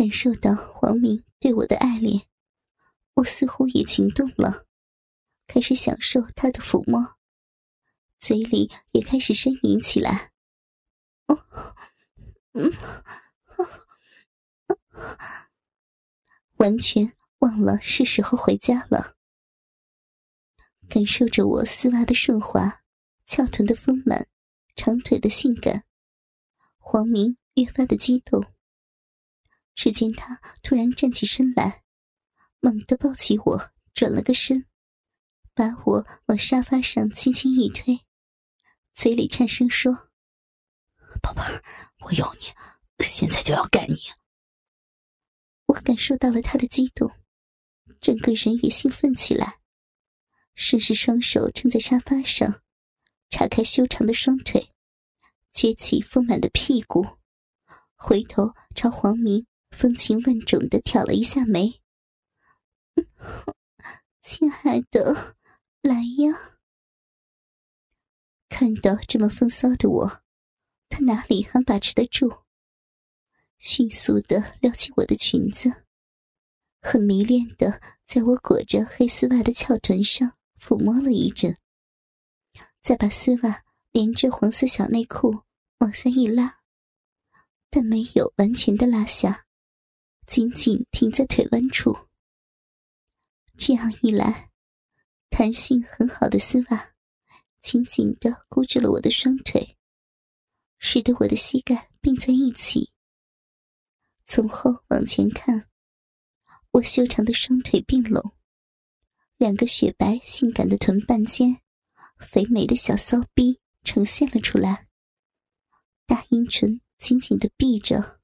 感受到黄明对我的爱恋，我似乎也情动了，开始享受他的抚摸，嘴里也开始呻吟起来。哦，嗯，完全忘了是时候回家了。感受着我丝袜的顺滑，翘臀的丰满，长腿的性感，黄明越发的激动。只见他突然站起身来，猛地抱起我，转了个身，把我往沙发上轻轻一推，嘴里颤声说：“宝贝儿，我要你，现在就要干你。”我感受到了他的激动，整个人也兴奋起来，顺势双手撑在沙发上，叉开修长的双腿，撅起丰满的屁股，回头朝黄明。风情万种的挑了一下眉，亲爱的，来呀！看到这么风骚的我，他哪里还把持得住？迅速的撩起我的裙子，很迷恋的在我裹着黑丝袜的翘臀上抚摸了一阵，再把丝袜连着黄色小内裤往下一拉，但没有完全的拉下。紧紧停在腿弯处，这样一来，弹性很好的丝袜紧紧的箍住了我的双腿，使得我的膝盖并在一起。从后往前看，我修长的双腿并拢，两个雪白性感的臀半间，肥美的小骚逼呈现了出来，大阴唇紧紧的闭着。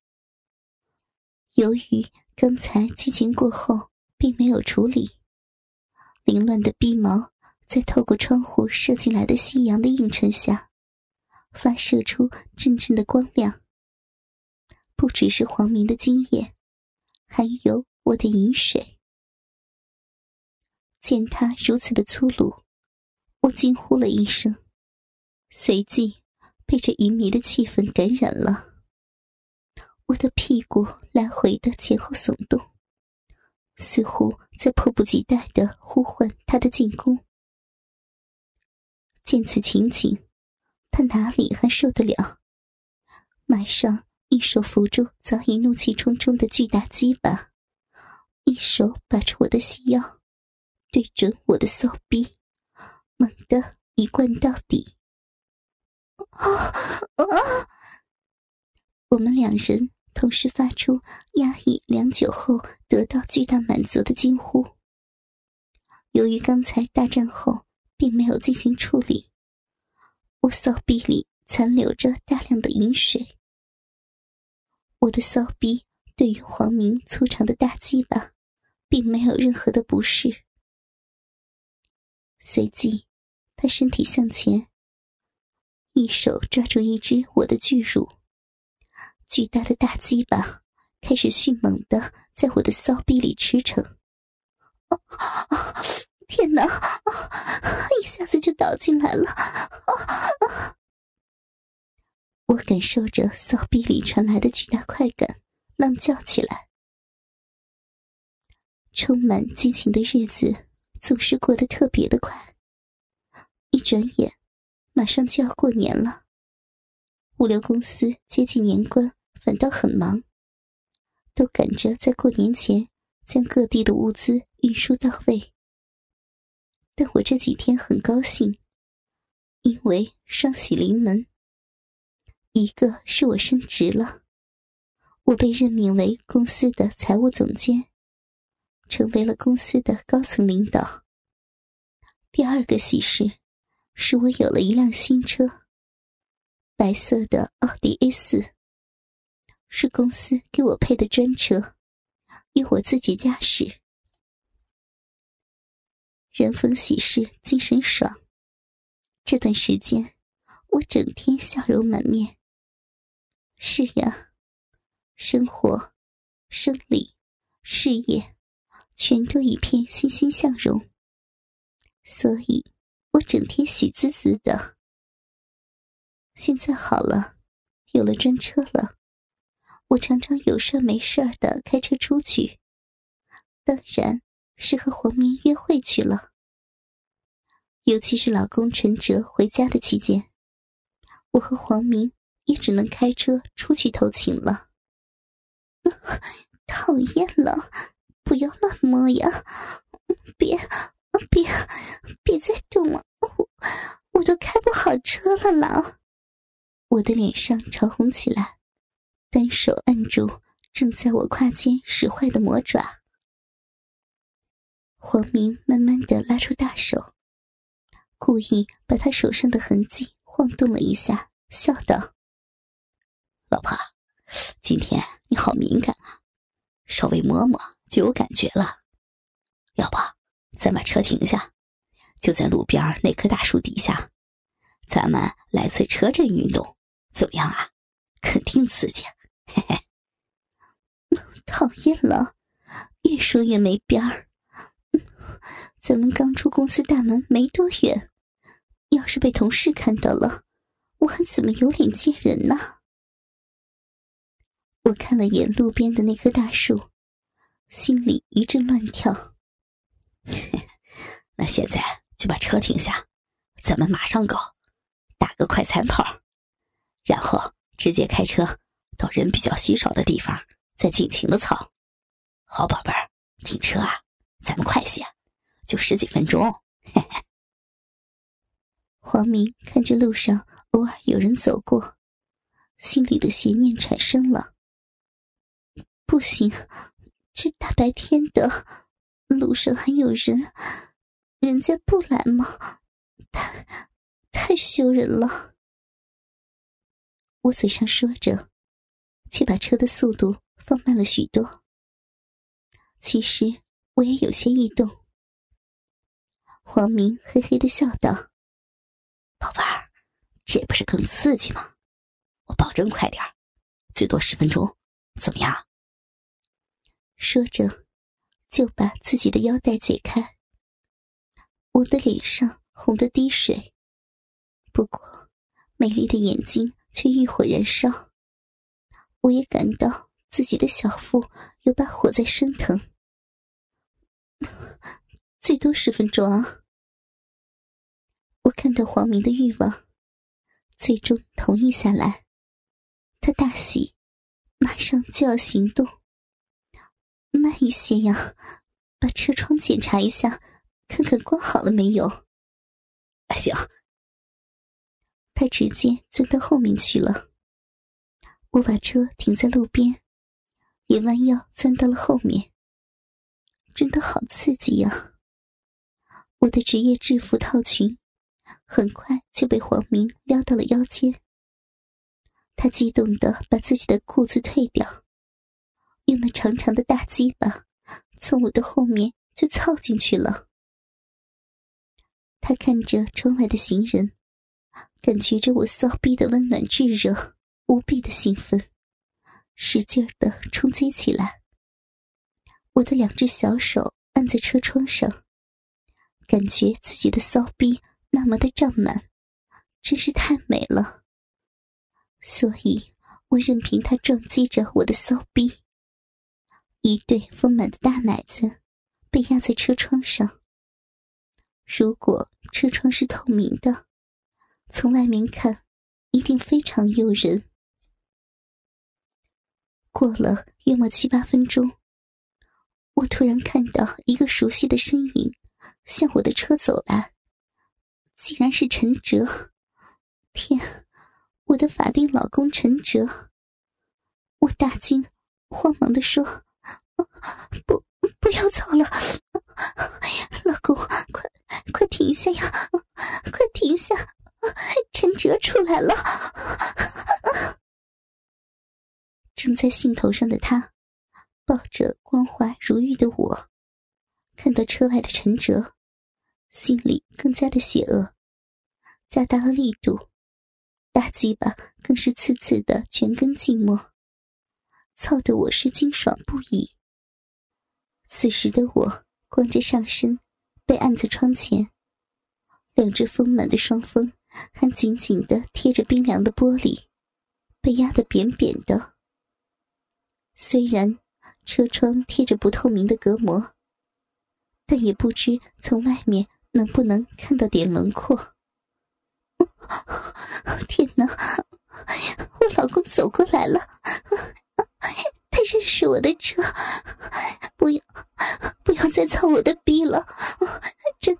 由于刚才激情过后并没有处理，凌乱的逼毛在透过窗户射进来的夕阳的映衬下，发射出阵阵的光亮。不只是黄明的精液，还有我的饮水。见他如此的粗鲁，我惊呼了一声，随即被这淫靡的气氛感染了。我的屁股来回的前后耸动，似乎在迫不及待的呼唤他的进攻。见此情景，他哪里还受得了？马上一手扶住早已怒气冲冲的巨大鸡巴，一手把着我的细腰，对准我的骚逼，猛地一灌到底。啊啊！我们两人。同时发出压抑良久后得到巨大满足的惊呼。由于刚才大战后并没有进行处理，我骚逼里残留着大量的饮水。我的骚逼对于黄明粗长的大鸡巴，并没有任何的不适。随即，他身体向前，一手抓住一只我的巨乳。巨大的大鸡巴开始迅猛的在我的骚逼里驰骋，天哪！一下子就倒进来了。我感受着骚逼里传来的巨大快感，浪叫起来。充满激情的日子总是过得特别的快，一转眼，马上就要过年了。物流公司接近年关。反倒很忙，都赶着在过年前将各地的物资运输到位。但我这几天很高兴，因为双喜临门。一个是我升职了，我被任命为公司的财务总监，成为了公司的高层领导。第二个喜事，是我有了一辆新车，白色的奥迪 A 四。是公司给我配的专车，由我自己驾驶。人逢喜事精神爽，这段时间我整天笑容满面。是呀，生活、生理、事业，全都一片欣欣向荣，所以我整天喜滋滋的。现在好了，有了专车了。我常常有事没事的开车出去，当然是和黄明约会去了。尤其是老公陈哲回家的期间，我和黄明也只能开车出去偷情了。讨厌了，不要乱摸呀！别，别，别再动了，我我都开不好车了啦！我的脸上潮红起来，单手按住正在我胯间使坏的魔爪。黄明慢慢的拉出大手，故意把他手上的痕迹晃动了一下，笑道：“老婆，今天你好敏感啊，稍微摸摸就有感觉了。要不，咱把车停下，就在路边那棵大树底下，咱们来次车震运动。”怎么样啊？肯定刺激，嘿嘿。讨厌了，越说越没边儿。咱们刚出公司大门没多远，要是被同事看到了，我还怎么有脸见人呢？我看了眼路边的那棵大树，心里一阵乱跳。那现在就把车停下，咱们马上搞，打个快餐炮。然后直接开车到人比较稀少的地方，再尽情的操。好宝贝儿，停车啊！咱们快些，就十几分钟。嘿嘿。黄明看着路上偶尔有人走过，心里的邪念产生了。不行，这大白天的，路上还有人，人家不来吗？太太羞人了。我嘴上说着，却把车的速度放慢了许多。其实我也有些异动。黄明嘿嘿的笑道：“宝贝儿，这不是更刺激吗？我保证快点最多十分钟，怎么样？”说着，就把自己的腰带解开。我的脸上红得滴水，不过美丽的眼睛。却欲火燃烧，我也感到自己的小腹有把火在升腾。最多十分钟啊！我看到黄明的欲望，最终同意下来。他大喜，马上就要行动。慢一些呀，把车窗检查一下，看看关好了没有。行。他直接钻到后面去了。我把车停在路边，也弯腰钻到了后面。真的好刺激呀！我的职业制服套裙很快就被黄明撩到了腰间。他激动的把自己的裤子退掉，用那长长的大鸡巴从我的后面就凑进去了。他看着窗外的行人。感觉着我骚逼的温暖炙热，无比的兴奋，使劲儿的冲击起来。我的两只小手按在车窗上，感觉自己的骚逼那么的胀满，真是太美了。所以我任凭他撞击着我的骚逼，一对丰满的大奶子被压在车窗上。如果车窗是透明的。从外面看，一定非常诱人。过了约莫七八分钟，我突然看到一个熟悉的身影向我的车走来，竟然是陈哲！天，我的法定老公陈哲！我大惊，慌忙的说：“不，不要走了，老公，快快停下呀，快！”出来了，正在兴头上的他，抱着光滑如玉的我，看到车外的陈哲，心里更加的邪恶，加大了力度，大鸡巴更是次次的全根寂寞，操得我是惊爽不已。此时的我光着上身，被按在窗前，两只丰满的双峰。还紧紧的贴着冰凉的玻璃，被压得扁扁的。虽然车窗贴着不透明的隔膜，但也不知从外面能不能看到点轮廓。天哪！我老公走过来了，他认识我的车，不要，不要再操我的逼了，真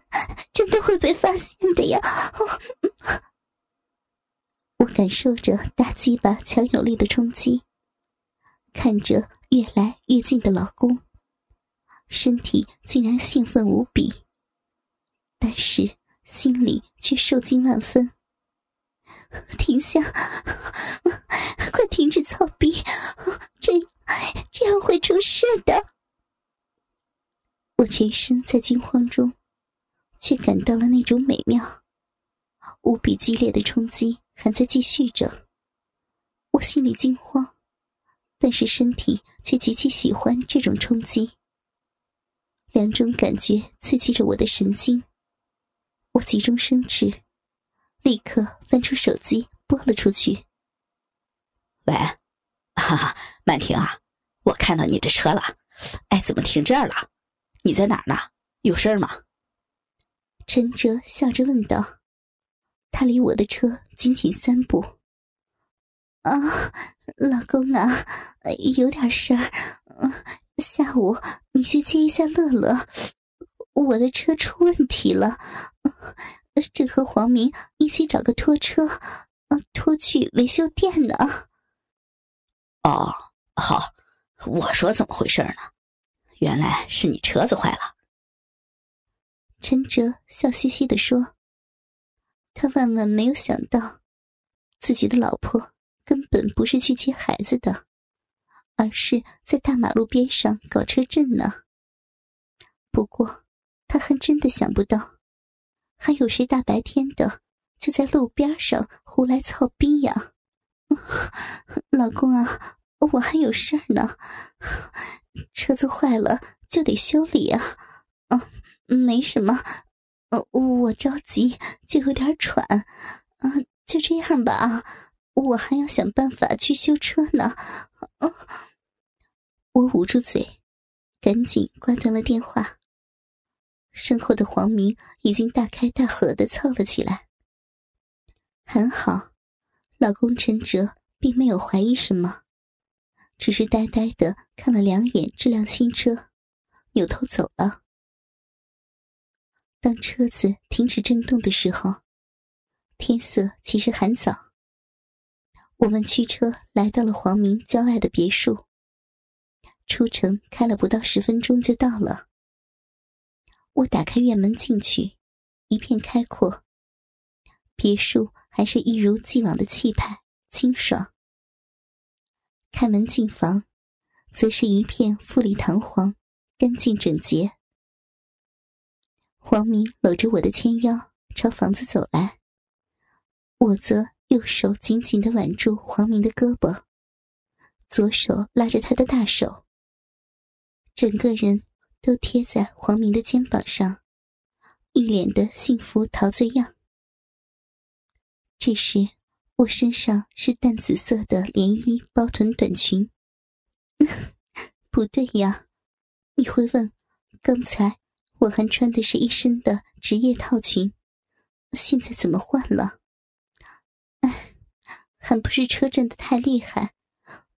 真的会被发现的呀！我感受着大鸡巴强有力的冲击，看着越来越近的老公，身体竟然兴奋无比，但是心里却受惊万分。停下！快停止操逼！会出事的。我全身在惊慌中，却感到了那种美妙。无比激烈的冲击还在继续着，我心里惊慌，但是身体却极其喜欢这种冲击。两种感觉刺激着我的神经，我急中生智。立刻翻出手机拨了出去。喂，哈哈，曼婷啊，我看到你这车了，哎，怎么停这儿了？你在哪儿呢？有事儿吗？陈哲笑着问道。他离我的车仅仅三步。啊，老公啊，有点事儿。下午你去接一下乐乐，我的车出问题了。正和黄明一起找个拖车，啊，拖去维修店呢。哦，好，我说怎么回事呢？原来是你车子坏了。陈哲笑嘻嘻的说：“他万万没有想到，自己的老婆根本不是去接孩子的，而是在大马路边上搞车震呢。不过，他还真的想不到。”还有谁大白天的就在路边上胡来操逼呀？老公啊，我还有事儿呢，车子坏了就得修理啊。嗯，没什么，呃，我着急就有点喘，啊，就这样吧啊，我还要想办法去修车呢。我捂住嘴，赶紧挂断了电话。身后的黄明已经大开大合的凑了起来。很好，老公陈哲并没有怀疑什么，只是呆呆的看了两眼这辆新车，扭头走了。当车子停止震动的时候，天色其实还早。我们驱车来到了黄明郊外的别墅，出城开了不到十分钟就到了。我打开院门进去，一片开阔。别墅还是一如既往的气派清爽。开门进房，则是一片富丽堂皇、干净整洁。黄明搂着我的纤腰朝房子走来，我则右手紧紧的挽住黄明的胳膊，左手拉着他的大手，整个人。都贴在黄明的肩膀上，一脸的幸福陶醉样。这时，我身上是淡紫色的连衣包臀短裙。不对呀，你会问，刚才我还穿的是一身的职业套裙，现在怎么换了？哎，还不是车震的太厉害，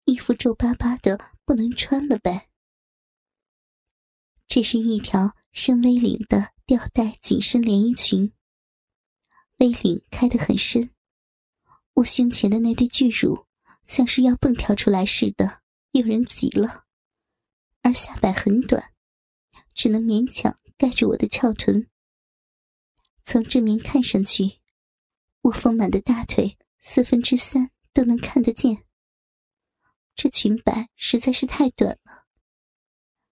衣服皱巴巴的，不能穿了呗。这是一条深 V 领的吊带紧身连衣裙，V 领开得很深，我胸前的那对巨乳像是要蹦跳出来似的，诱人极了。而下摆很短，只能勉强盖住我的翘臀。从正面看上去，我丰满的大腿四分之三都能看得见。这裙摆实在是太短了。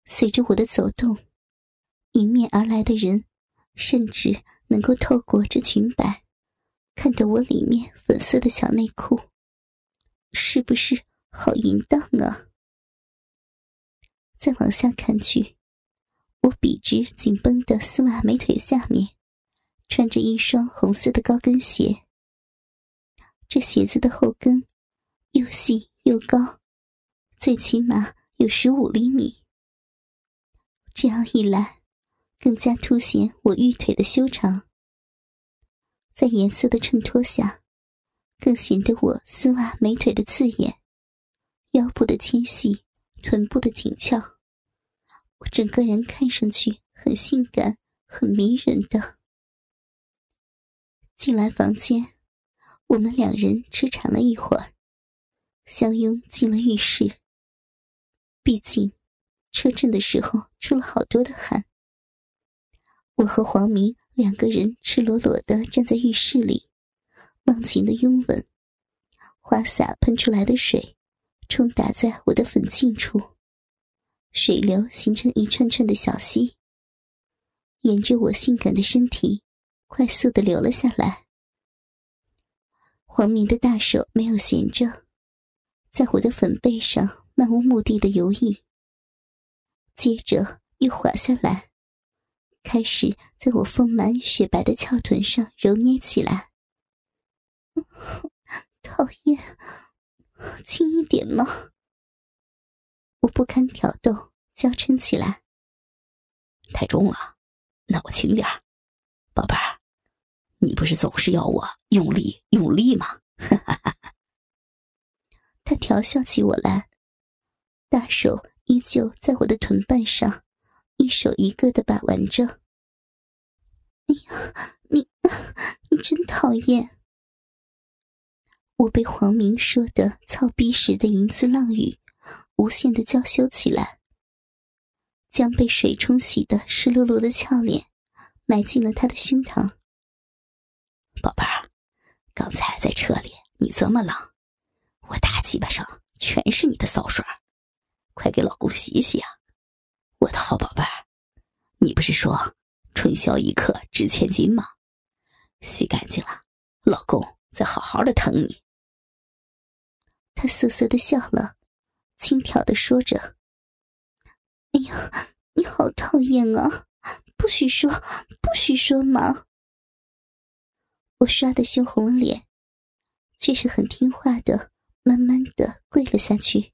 随着我的走动，迎面而来的人，甚至能够透过这裙摆，看到我里面粉色的小内裤，是不是好淫荡啊？再往下看去，我笔直紧绷的丝袜美腿下面，穿着一双红色的高跟鞋。这鞋子的后跟又细又高，最起码有十五厘米。这样一来，更加凸显我玉腿的修长，在颜色的衬托下，更显得我丝袜美腿的刺眼，腰部的纤细，臀部的紧俏，我整个人看上去很性感、很迷人的。进来房间，我们两人痴缠了一会儿，相拥进了浴室。毕竟，车震的时候出了好多的汗。我和黄明两个人赤裸裸的站在浴室里，忘情的拥吻，花洒喷出来的水冲打在我的粉颈处，水流形成一串串的小溪，沿着我性感的身体快速的流了下来。黄明的大手没有闲着，在我的粉背上。漫无目的的游弋，接着又滑下来，开始在我丰满雪白的翘臀上揉捏起来。讨厌，轻一点嘛！我不堪挑逗，娇嗔起来。太重了，那我轻点，宝贝儿，你不是总是要我用力用力吗？哈哈哈！他调笑起我来。大手依旧在我的臀瓣上，一手一个的把玩着。哎呀，你你真讨厌！我被黄明说的操逼时的淫词浪语，无限的娇羞起来，将被水冲洗的湿漉漉的俏脸埋进了他的胸膛。宝贝儿，刚才在车里你这么冷，我大鸡巴上全是你的骚水。快给老公洗洗啊，我的好宝贝儿！你不是说春宵一刻值千金吗？洗干净了，老公再好好的疼你。他瑟瑟的笑了，轻佻的说着：“哎呀，你好讨厌啊！不许说，不许说嘛！”我刷的羞红了脸，却是很听话的，慢慢的跪了下去。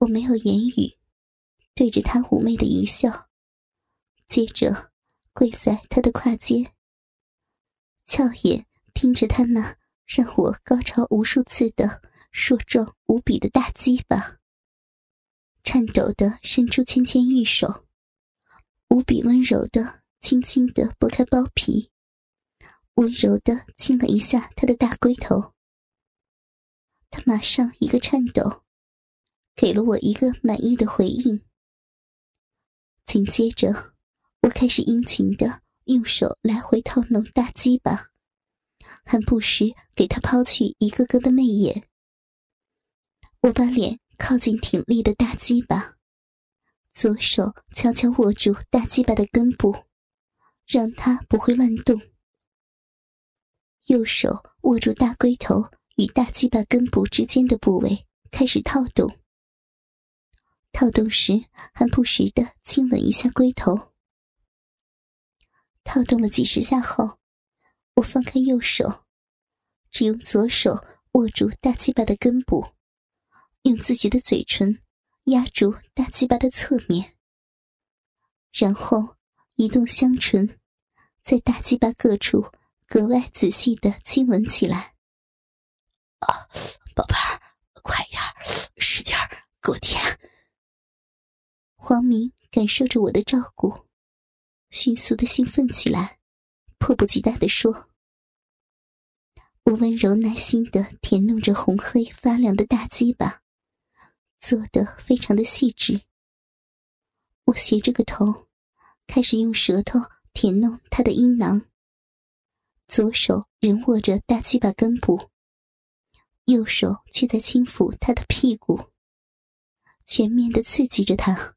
我没有言语，对着他妩媚的一笑，接着跪在他的胯间，俏眼盯着他那让我高潮无数次的硕壮无比的大鸡巴，颤抖的伸出纤纤玉手，无比温柔的轻轻的拨开包皮，温柔的亲了一下他的大龟头，他马上一个颤抖。给了我一个满意的回应。紧接着，我开始殷勤的用手来回套弄大鸡巴，还不时给他抛去一个个的媚眼。我把脸靠近挺立的大鸡巴，左手悄悄握住大鸡巴的根部，让它不会乱动；右手握住大龟头与大鸡巴根部之间的部位，开始套动。套动时，还不时的亲吻一下龟头。套动了几十下后，我放开右手，只用左手握住大鸡巴的根部，用自己的嘴唇压住大鸡巴的侧面，然后移动香唇，在大鸡巴各处格外仔细的亲吻起来。啊，宝贝儿，快点儿使劲儿给我舔！黄明感受着我的照顾，迅速的兴奋起来，迫不及待的说：“我温柔耐心的舔弄着红黑发亮的大鸡巴，做的非常的细致。我斜着个头，开始用舌头舔弄他的阴囊，左手仍握着大鸡巴根部，右手却在轻抚他的屁股，全面的刺激着他。”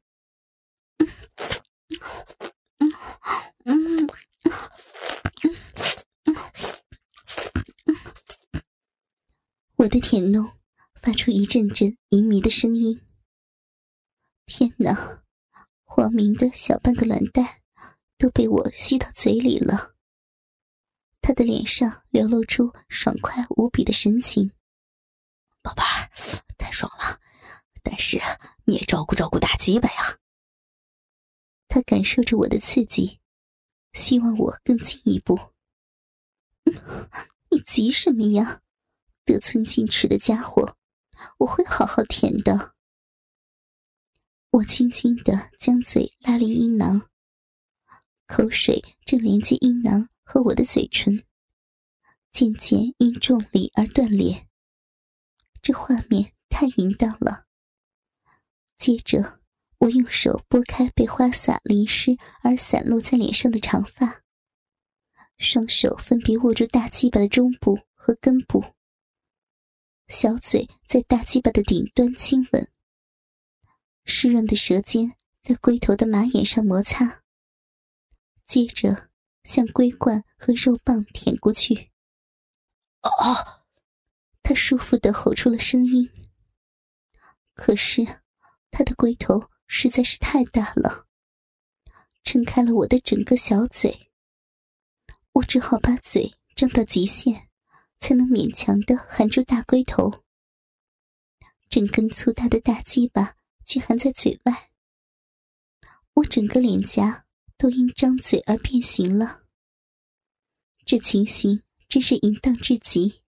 我的舔弄发出一阵阵淫迷的声音。天哪，黄明的小半个卵蛋都被我吸到嘴里了。他的脸上流露出爽快无比的神情，宝贝儿，太爽了！但是你也照顾照顾大鸡巴呀。他感受着我的刺激，希望我更进一步。你急什么呀？得寸进尺的家伙，我会好好舔的。我轻轻的将嘴拉离阴囊，口水正连接阴囊和我的嘴唇，渐渐因重力而断裂。这画面太淫荡了。接着，我用手拨开被花洒淋湿而散落在脸上的长发，双手分别握住大鸡巴的中部和根部，小嘴在大鸡巴的顶端亲吻。湿润的舌尖在龟头的马眼上摩擦，接着向龟冠和肉棒舔过去。哦，他舒服的吼出了声音。可是，他的龟头实在是太大了，撑开了我的整个小嘴。我只好把嘴张到极限，才能勉强的含住大龟头。整根粗大的大鸡巴。却含在嘴外，我整个脸颊都因张嘴而变形了。这情形真是淫荡至极。